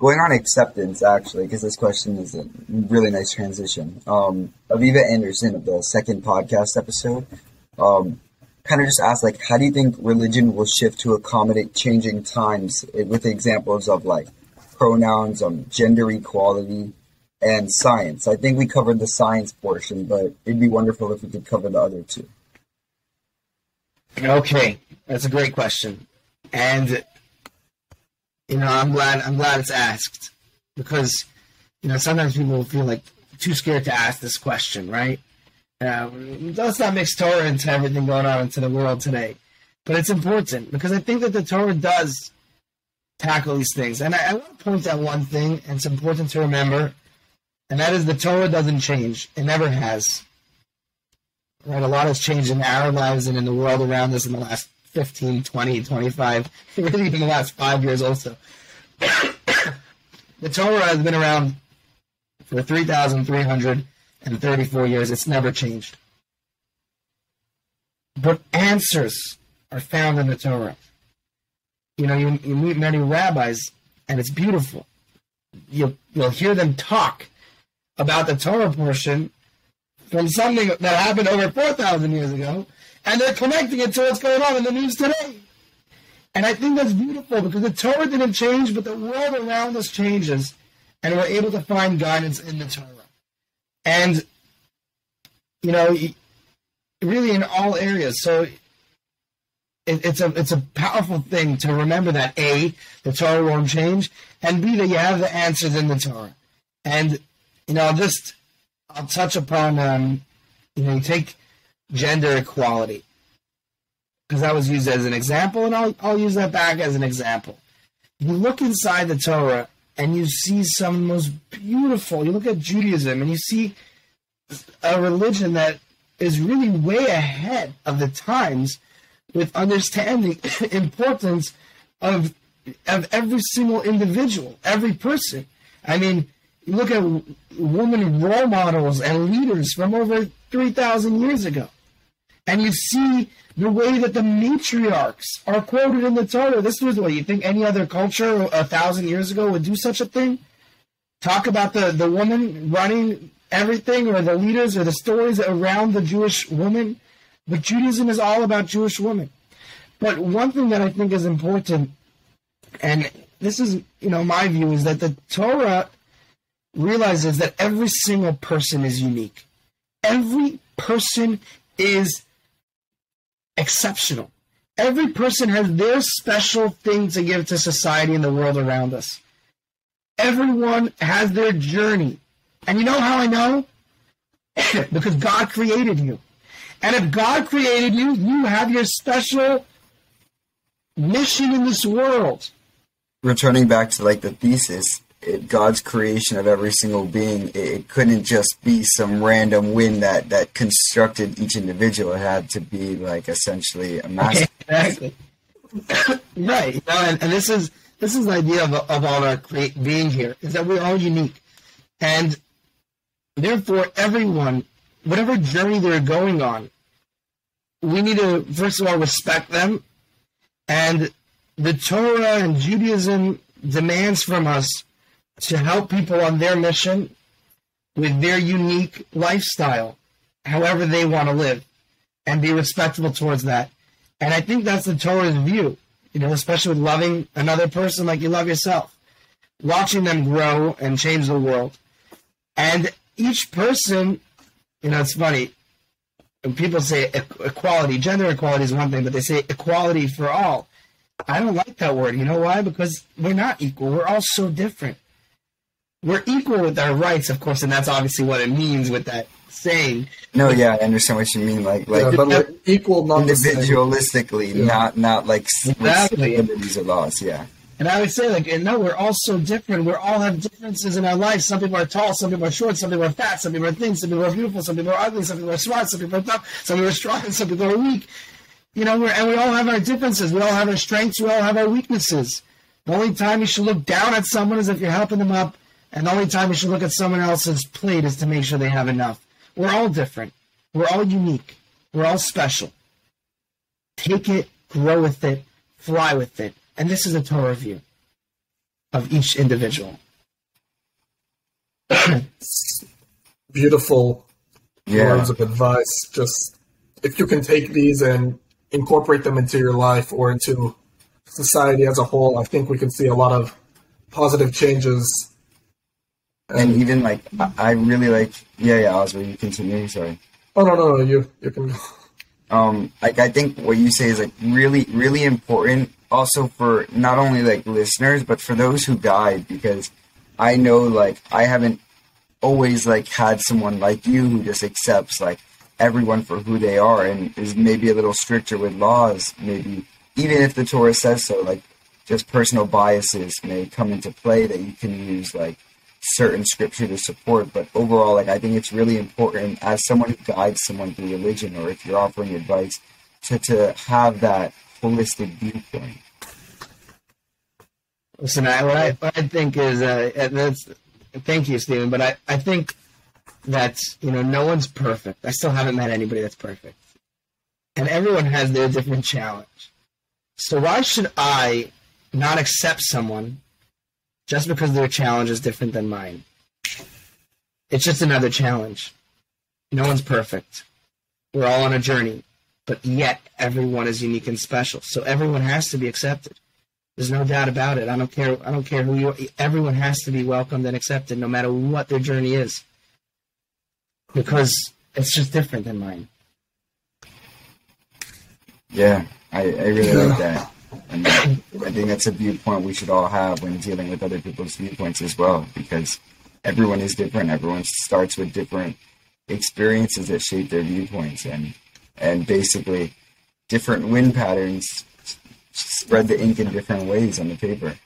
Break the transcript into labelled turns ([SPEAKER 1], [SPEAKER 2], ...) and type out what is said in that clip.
[SPEAKER 1] going on acceptance actually, because this question is a really nice transition. Um, Aviva Anderson of the second podcast episode, um, kind of just asked like, how do you think religion will shift to accommodate changing times? With examples of like pronouns, um, gender equality, and science. I think we covered the science portion, but it'd be wonderful if we could cover the other two.
[SPEAKER 2] Okay, that's a great question, and you know I'm glad I'm glad it's asked because you know sometimes people feel like too scared to ask this question, right? Um, let's not mix Torah into everything going on into the world today, but it's important because I think that the Torah does tackle these things, and I, I want to point out one thing, and it's important to remember, and that is the Torah doesn't change; it never has. Right? A lot has changed in our lives and in the world around us in the last 15, 20, 25, really even the last five years also. the Torah has been around for 3,334 years. It's never changed. But answers are found in the Torah. You know, you, you meet many rabbis, and it's beautiful. You'll, you'll hear them talk about the Torah portion from something that happened over 4,000 years ago, and they're connecting it to what's going on in the news today. And I think that's beautiful because the Torah didn't change, but the world around us changes, and we're able to find guidance in the Torah. And, you know, really in all areas. So it, it's a it's a powerful thing to remember that A, the Torah won't change, and B, that you have the answers in the Torah. And, you know, I'll just I'll touch upon, um, you know, you take gender equality because that was used as an example, and I'll, I'll use that back as an example. You look inside the Torah and you see some of the most beautiful. You look at Judaism and you see a religion that is really way ahead of the times with understanding importance of of every single individual, every person. I mean, you look at women role models and leaders from over 3,000 years ago. And you see the way that the matriarchs are quoted in the Torah. This was what you think any other culture a thousand years ago would do such a thing? Talk about the, the woman running everything or the leaders or the stories around the Jewish woman. But Judaism is all about Jewish women. But one thing that I think is important, and this is, you know, my view, is that the Torah realizes that every single person is unique. Every person is exceptional. Every person has their special thing to give to society and the world around us. Everyone has their journey. And you know how I know? because God created you. And if God created you, you have your special mission in this world.
[SPEAKER 1] Returning back to like the thesis, God's creation of every single being, it, it, couldn't just be some random wind that that constructed each individual. It had to be like essentially a master.
[SPEAKER 2] Exactly. right. You know, and, and, this is this is the idea of, of all our create, being here is that we're all unique, and therefore everyone, whatever journey they're going on, we need to first of all respect them, and the Torah and Judaism demands from us to help people on their mission with their unique lifestyle, however they want to live, and be respectful towards that. And I think that's the Torah's view, you know, especially with loving another person like you love yourself, watching them grow and change the world. And each person, you know, it's funny. When People say equality, gender equality is one thing, but they say equality for all. I don't like that word. You know why? Because we're not equal. We're all so different we're equal with our rights, of course, and that's obviously what it means with that saying.
[SPEAKER 1] No, yeah, I understand what you mean. Like, like,
[SPEAKER 3] yeah, but like equal,
[SPEAKER 1] not individualistically, yeah. not not like
[SPEAKER 2] exactly.
[SPEAKER 1] liberties or laws. Yeah.
[SPEAKER 2] And I would say, like, and no, we're all so different. We all have differences in our lives. Some people are tall, some people are short, some people are fat, some people are thin, some people are beautiful, some people are ugly, some people are smart, some people are tough, some people are strong, and some people are weak. You know, and we all have our differences. We all have our strengths. We all have our weaknesses. The only time you should look down at someone is if you're helping them up and the only time you should look at someone else's plate is to make sure they have enough. We're all different. We're all unique. We're all special. Take it, grow with it, fly with it. And this is a Torah view. of each individual.
[SPEAKER 3] Beautiful
[SPEAKER 1] Yeah.
[SPEAKER 3] words of advice. Just if you can take these and incorporate them into your life or into society as a whole, I think we can see a lot of positive changes.
[SPEAKER 1] And even like, I, really like, yeah, yeah, Oscar, you continue, sorry.
[SPEAKER 3] Oh no, no, no, you you can.
[SPEAKER 1] um like i think what you say is like really really important also for not only like listeners but for those who guide because i know like i haven't always like had someone like you who just accepts like everyone for who they are and is maybe a little stricter with laws maybe even if the torah says so like just personal biases may come into play that you can use like certain scripture to support but overall like i think it's really important as someone who guides someone through religion or if you're offering advice to, to have that holistic viewpoint
[SPEAKER 2] Listen, I, what, I, what I think is uh, that's thank you, Stephen. But I, I think that you know no one's perfect. I still haven't met anybody that's perfect, and everyone has their different challenge. So why should I not accept someone just because their challenge is different than mine? It's just another challenge. No one's perfect. We're all on a journey, but yet everyone is unique and special. So everyone has to be accepted. There's no doubt about it. I don't care. I don't care who you. Are. Everyone has to be welcomed and accepted, no matter what their journey is, because it's just different than mine.
[SPEAKER 1] yeah i, I really like that and i think that's a viewpoint we should all have when dealing with other people's viewpoints as well because everyone is different. Everyone starts with different experiences that shape their viewpoints. And and basically different wind patterns spread the ink in different ways on the paper